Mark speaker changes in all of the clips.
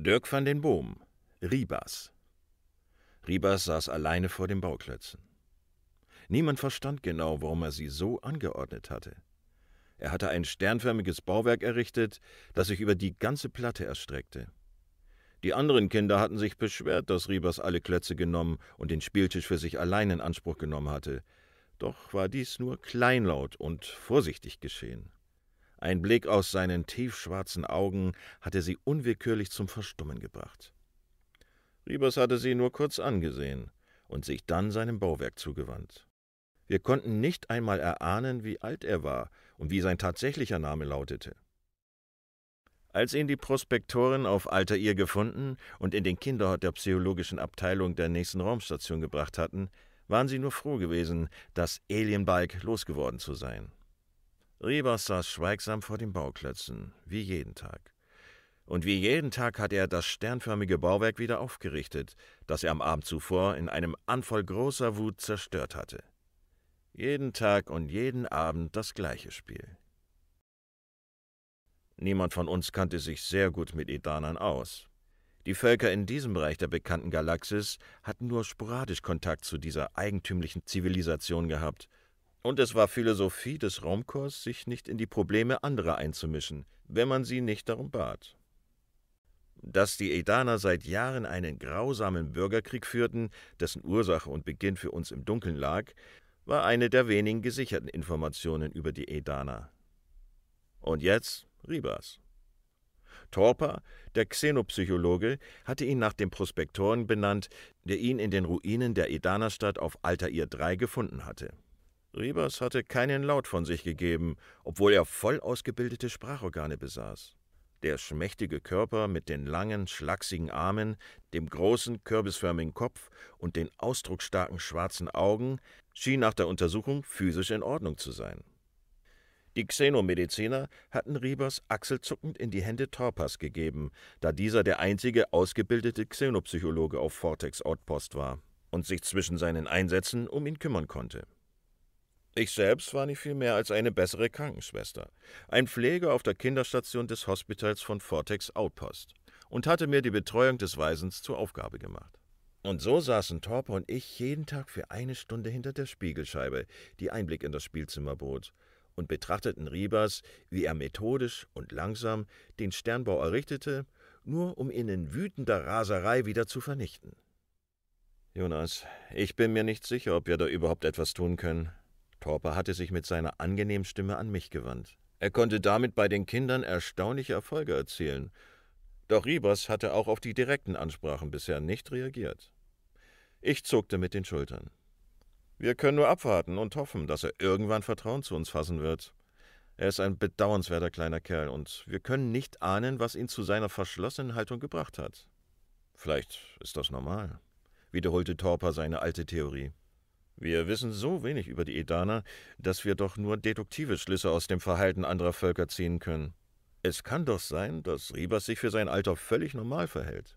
Speaker 1: Dirk van den Boom, Ribas. Ribas saß alleine vor den Bauklötzen. Niemand verstand genau, warum er sie so angeordnet hatte. Er hatte ein sternförmiges Bauwerk errichtet, das sich über die ganze Platte erstreckte. Die anderen Kinder hatten sich beschwert, dass Ribas alle Klötze genommen und den Spieltisch für sich allein in Anspruch genommen hatte. Doch war dies nur kleinlaut und vorsichtig geschehen. Ein Blick aus seinen tiefschwarzen Augen hatte sie unwillkürlich zum Verstummen gebracht. Ribas hatte sie nur kurz angesehen und sich dann seinem Bauwerk zugewandt. Wir konnten nicht einmal erahnen, wie alt er war und wie sein tatsächlicher Name lautete. Als ihn die Prospektoren auf Alter ihr gefunden und in den Kinderhort der psychologischen Abteilung der nächsten Raumstation gebracht hatten, waren sie nur froh gewesen, das Alienbalg losgeworden zu sein. Ribas saß schweigsam vor den Bauklötzen, wie jeden Tag. Und wie jeden Tag hat er das sternförmige Bauwerk wieder aufgerichtet, das er am Abend zuvor in einem Anfall großer Wut zerstört hatte. Jeden Tag und jeden Abend das gleiche Spiel. Niemand von uns kannte sich sehr gut mit Edanern aus. Die Völker in diesem Bereich der bekannten Galaxis hatten nur sporadisch Kontakt zu dieser eigentümlichen Zivilisation gehabt, und es war Philosophie des Raumkorps, sich nicht in die Probleme anderer einzumischen, wenn man sie nicht darum bat. Dass die Edaner seit Jahren einen grausamen Bürgerkrieg führten, dessen Ursache und Beginn für uns im Dunkeln lag, war eine der wenigen gesicherten Informationen über die Edaner. Und jetzt Ribas. Torper, der Xenopsychologe, hatte ihn nach dem Prospektoren benannt, der ihn in den Ruinen der Edanerstadt auf Altair III gefunden hatte. Ribas hatte keinen Laut von sich gegeben, obwohl er voll ausgebildete Sprachorgane besaß. Der schmächtige Körper mit den langen, schlachsigen Armen, dem großen, kürbisförmigen Kopf und den ausdrucksstarken schwarzen Augen schien nach der Untersuchung physisch in Ordnung zu sein. Die Xenomediziner hatten Ribas achselzuckend in die Hände Torpas gegeben, da dieser der einzige ausgebildete Xenopsychologe auf Vortex Outpost war und sich zwischen seinen Einsätzen um ihn kümmern konnte. Ich selbst war nicht viel mehr als eine bessere Krankenschwester, ein Pfleger auf der Kinderstation des Hospitals von Vortex Outpost und hatte mir die Betreuung des Waisens zur Aufgabe gemacht. Und so saßen Torpe und ich jeden Tag für eine Stunde hinter der Spiegelscheibe, die Einblick in das Spielzimmer bot, und betrachteten Ribas, wie er methodisch und langsam den Sternbau errichtete, nur um ihn in wütender Raserei wieder zu vernichten. Jonas, ich bin mir nicht sicher, ob wir da überhaupt etwas tun können, Torper hatte sich mit seiner angenehmen Stimme an mich gewandt. Er konnte damit bei den Kindern erstaunliche Erfolge erzielen. Doch Ribas hatte auch auf die direkten Ansprachen bisher nicht reagiert. Ich zuckte mit den Schultern. Wir können nur abwarten und hoffen, dass er irgendwann Vertrauen zu uns fassen wird. Er ist ein bedauernswerter kleiner Kerl und wir können nicht ahnen, was ihn zu seiner verschlossenen Haltung gebracht hat. Vielleicht ist das normal, wiederholte Torper seine alte Theorie. Wir wissen so wenig über die Edaner, dass wir doch nur deduktive Schlüsse aus dem Verhalten anderer Völker ziehen können. Es kann doch sein, dass Ribas sich für sein Alter völlig normal verhält.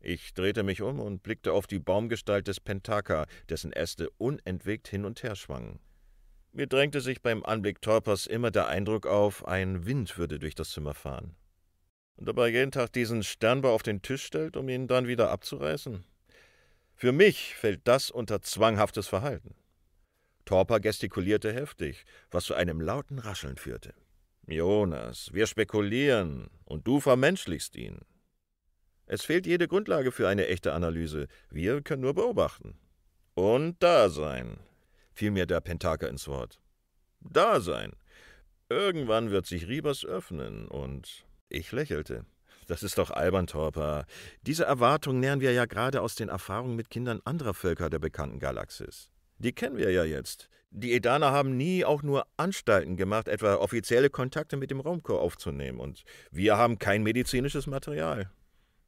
Speaker 1: Ich drehte mich um und blickte auf die Baumgestalt des Pentaka, dessen Äste unentwegt hin und her schwangen. Mir drängte sich beim Anblick Torpers immer der Eindruck auf, ein Wind würde durch das Zimmer fahren. Und er jeden Tag diesen Sternbau auf den Tisch stellt, um ihn dann wieder abzureißen? Für mich fällt das unter zwanghaftes Verhalten. Torper gestikulierte heftig, was zu einem lauten Rascheln führte. Jonas, wir spekulieren und du vermenschlichst ihn. Es fehlt jede Grundlage für eine echte Analyse. Wir können nur beobachten. Und da sein, fiel mir der Pentaker ins Wort. Da sein. Irgendwann wird sich Ribas öffnen und ich lächelte. Das ist doch albern, Torper. Diese Erwartung nähern wir ja gerade aus den Erfahrungen mit Kindern anderer Völker der bekannten Galaxis. Die kennen wir ja jetzt. Die Edaner haben nie auch nur Anstalten gemacht, etwa offizielle Kontakte mit dem Raumkorps aufzunehmen, und wir haben kein medizinisches Material.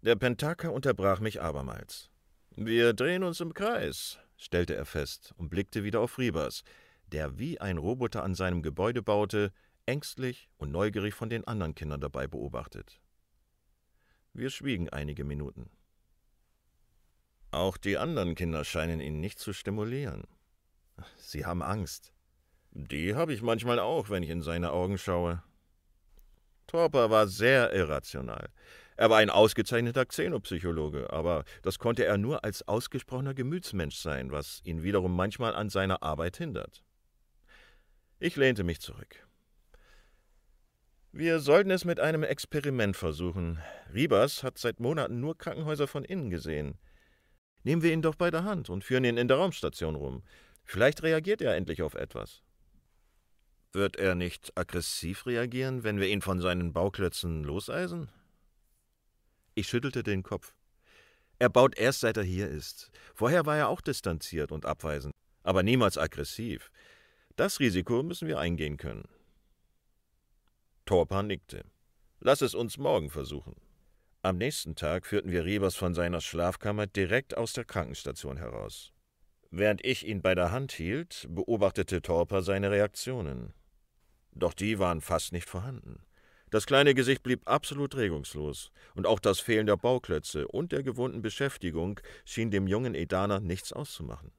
Speaker 1: Der Pentaka unterbrach mich abermals. Wir drehen uns im Kreis, stellte er fest und blickte wieder auf Ribas, der wie ein Roboter an seinem Gebäude baute, ängstlich und neugierig von den anderen Kindern dabei beobachtet. Wir schwiegen einige Minuten. Auch die anderen Kinder scheinen ihn nicht zu stimulieren. Sie haben Angst. Die habe ich manchmal auch, wenn ich in seine Augen schaue. Torper war sehr irrational. Er war ein ausgezeichneter Xenopsychologe, aber das konnte er nur als ausgesprochener Gemütsmensch sein, was ihn wiederum manchmal an seiner Arbeit hindert. Ich lehnte mich zurück. Wir sollten es mit einem Experiment versuchen. Ribas hat seit Monaten nur Krankenhäuser von innen gesehen. Nehmen wir ihn doch bei der Hand und führen ihn in der Raumstation rum. Vielleicht reagiert er endlich auf etwas. Wird er nicht aggressiv reagieren, wenn wir ihn von seinen Bauklötzen loseisen? Ich schüttelte den Kopf. Er baut erst seit er hier ist. Vorher war er auch distanziert und abweisend, aber niemals aggressiv. Das Risiko müssen wir eingehen können. Torpa nickte. Lass es uns morgen versuchen. Am nächsten Tag führten wir Rebers von seiner Schlafkammer direkt aus der Krankenstation heraus. Während ich ihn bei der Hand hielt, beobachtete Torpa seine Reaktionen. Doch die waren fast nicht vorhanden. Das kleine Gesicht blieb absolut regungslos, und auch das Fehlen der Bauklötze und der gewohnten Beschäftigung schien dem jungen Edaner nichts auszumachen.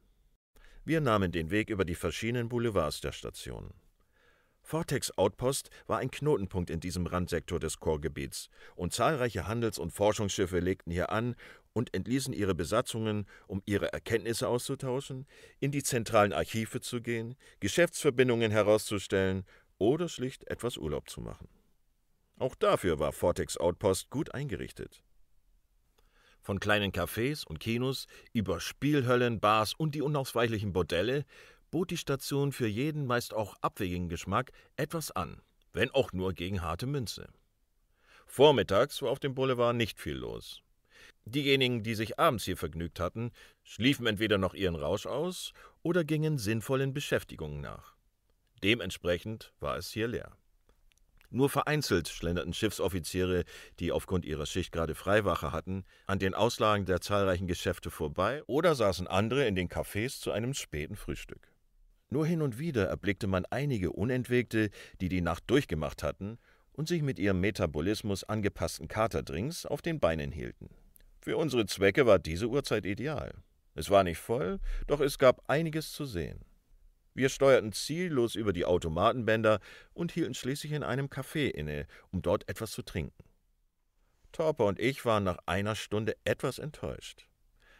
Speaker 1: Wir nahmen den Weg über die verschiedenen Boulevards der Station. Vortex Outpost war ein Knotenpunkt in diesem Randsektor des Chorgebiets, und zahlreiche Handels- und Forschungsschiffe legten hier an und entließen ihre Besatzungen, um ihre Erkenntnisse auszutauschen, in die zentralen Archive zu gehen, Geschäftsverbindungen herauszustellen oder schlicht etwas Urlaub zu machen. Auch dafür war Vortex Outpost gut eingerichtet. Von kleinen Cafés und Kinos über Spielhöllen, Bars und die unausweichlichen Bordelle bot die Station für jeden meist auch abwegigen Geschmack etwas an, wenn auch nur gegen harte Münze. Vormittags war auf dem Boulevard nicht viel los. Diejenigen, die sich abends hier vergnügt hatten, schliefen entweder noch ihren Rausch aus oder gingen sinnvollen Beschäftigungen nach. Dementsprechend war es hier leer. Nur vereinzelt schlenderten Schiffsoffiziere, die aufgrund ihrer Schicht gerade Freiwache hatten, an den Auslagen der zahlreichen Geschäfte vorbei oder saßen andere in den Cafés zu einem späten Frühstück. Nur hin und wieder erblickte man einige Unentwegte, die die Nacht durchgemacht hatten und sich mit ihrem Metabolismus angepassten Katerdrinks auf den Beinen hielten. Für unsere Zwecke war diese Uhrzeit ideal. Es war nicht voll, doch es gab einiges zu sehen. Wir steuerten ziellos über die Automatenbänder und hielten schließlich in einem Café inne, um dort etwas zu trinken. Torper und ich waren nach einer Stunde etwas enttäuscht.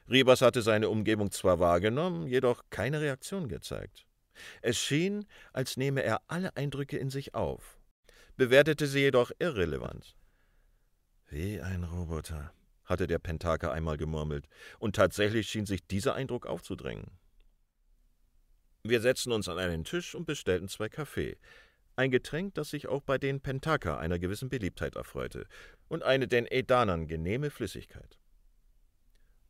Speaker 1: Riebers hatte seine Umgebung zwar wahrgenommen, jedoch keine Reaktion gezeigt. Es schien, als nehme er alle Eindrücke in sich auf, bewertete sie jedoch irrelevant. Wie ein Roboter, hatte der Pentaka einmal gemurmelt, und tatsächlich schien sich dieser Eindruck aufzudrängen. Wir setzten uns an einen Tisch und bestellten zwei Kaffee, ein Getränk, das sich auch bei den Pentaka einer gewissen Beliebtheit erfreute, und eine den Edanern genehme Flüssigkeit.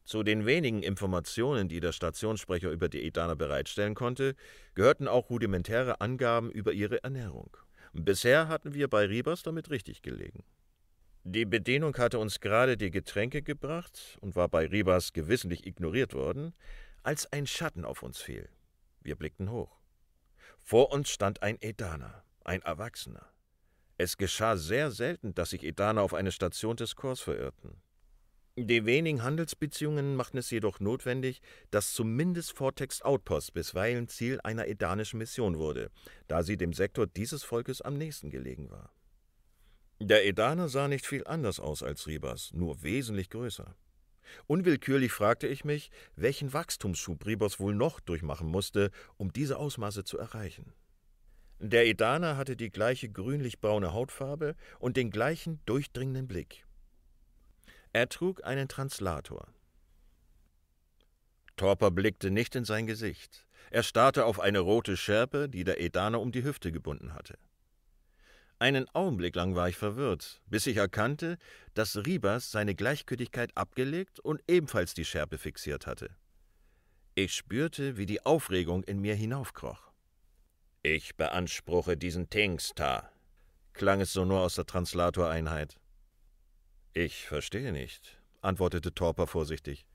Speaker 1: Zu den wenigen Informationen, die der Stationssprecher über die Edaner bereitstellen konnte, gehörten auch rudimentäre Angaben über ihre Ernährung. Bisher hatten wir bei Ribas damit richtig gelegen. Die Bedienung hatte uns gerade die Getränke gebracht und war bei Ribas gewissentlich ignoriert worden, als ein Schatten auf uns fiel. Wir blickten hoch. Vor uns stand ein Edaner, ein Erwachsener. Es geschah sehr selten, dass sich Edaner auf eine Station des Korps verirrten. Die wenigen Handelsbeziehungen machten es jedoch notwendig, dass zumindest Vortex Outpost bisweilen Ziel einer edanischen Mission wurde, da sie dem Sektor dieses Volkes am nächsten gelegen war. Der Edaner sah nicht viel anders aus als Ribas, nur wesentlich größer. Unwillkürlich fragte ich mich, welchen Wachstumsschub Ribos wohl noch durchmachen musste, um diese Ausmaße zu erreichen. Der Edaner hatte die gleiche grünlich-braune Hautfarbe und den gleichen durchdringenden Blick. Er trug einen Translator. Torper blickte nicht in sein Gesicht. Er starrte auf eine rote Schärpe, die der Edaner um die Hüfte gebunden hatte. Einen Augenblick lang war ich verwirrt, bis ich erkannte, dass Ribas seine Gleichgültigkeit abgelegt und ebenfalls die Schärpe fixiert hatte. Ich spürte, wie die Aufregung in mir hinaufkroch. Ich beanspruche diesen Tingstar, klang es sonor aus der Translatoreinheit. Ich verstehe nicht, antwortete Torper vorsichtig.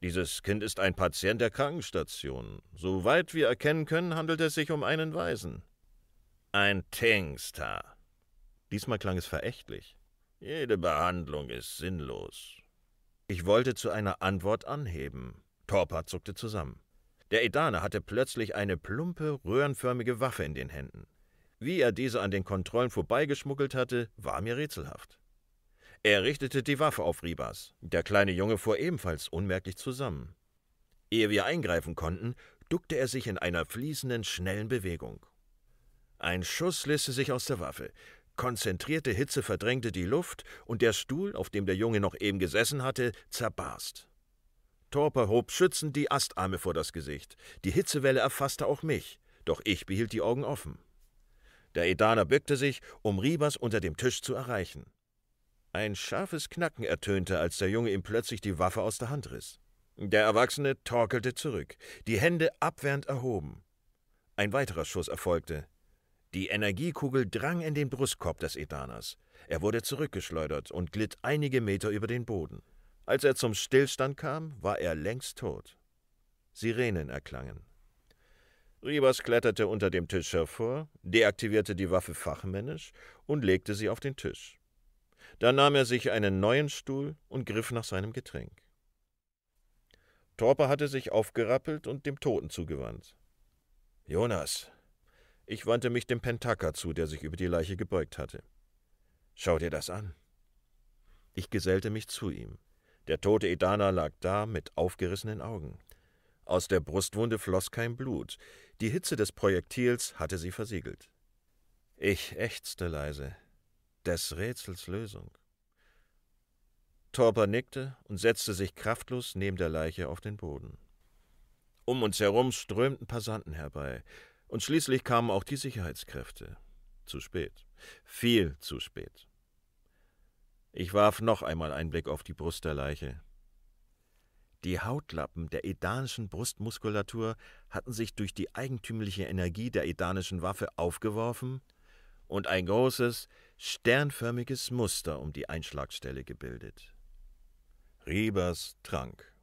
Speaker 1: Dieses Kind ist ein Patient der Krankenstation. Soweit wir erkennen können, handelt es sich um einen Waisen. Ein Tingstar, Diesmal klang es verächtlich. Jede Behandlung ist sinnlos. Ich wollte zu einer Antwort anheben. Torpa zuckte zusammen. Der Edaner hatte plötzlich eine plumpe, röhrenförmige Waffe in den Händen. Wie er diese an den Kontrollen vorbeigeschmuggelt hatte, war mir rätselhaft. Er richtete die Waffe auf Ribas. Der kleine Junge fuhr ebenfalls unmerklich zusammen. Ehe wir eingreifen konnten, duckte er sich in einer fließenden, schnellen Bewegung. Ein Schuss löste sich aus der Waffe. Konzentrierte Hitze verdrängte die Luft und der Stuhl, auf dem der Junge noch eben gesessen hatte, zerbarst. Torper hob schützend die Astarme vor das Gesicht. Die Hitzewelle erfasste auch mich, doch ich behielt die Augen offen. Der Edaner bückte sich, um Ribas unter dem Tisch zu erreichen. Ein scharfes Knacken ertönte, als der Junge ihm plötzlich die Waffe aus der Hand riss. Der Erwachsene torkelte zurück, die Hände abwehrend erhoben. Ein weiterer Schuss erfolgte. Die Energiekugel drang in den Brustkorb des Edaners. Er wurde zurückgeschleudert und glitt einige Meter über den Boden. Als er zum Stillstand kam, war er längst tot. Sirenen erklangen. Ribas kletterte unter dem Tisch hervor, deaktivierte die Waffe fachmännisch und legte sie auf den Tisch. Dann nahm er sich einen neuen Stuhl und griff nach seinem Getränk. Torper hatte sich aufgerappelt und dem Toten zugewandt. Jonas, ich wandte mich dem Pentaka zu, der sich über die Leiche gebeugt hatte. Schau dir das an. Ich gesellte mich zu ihm. Der tote Edana lag da mit aufgerissenen Augen. Aus der Brustwunde floss kein Blut. Die Hitze des Projektils hatte sie versiegelt. Ich ächzte leise. Des Rätsels Lösung. Torper nickte und setzte sich kraftlos neben der Leiche auf den Boden. Um uns herum strömten Passanten herbei. Und schließlich kamen auch die Sicherheitskräfte. Zu spät. Viel zu spät. Ich warf noch einmal einen Blick auf die Brust der Leiche. Die Hautlappen der edanischen Brustmuskulatur hatten sich durch die eigentümliche Energie der edanischen Waffe aufgeworfen und ein großes, sternförmiges Muster um die Einschlagstelle gebildet. Riebers trank.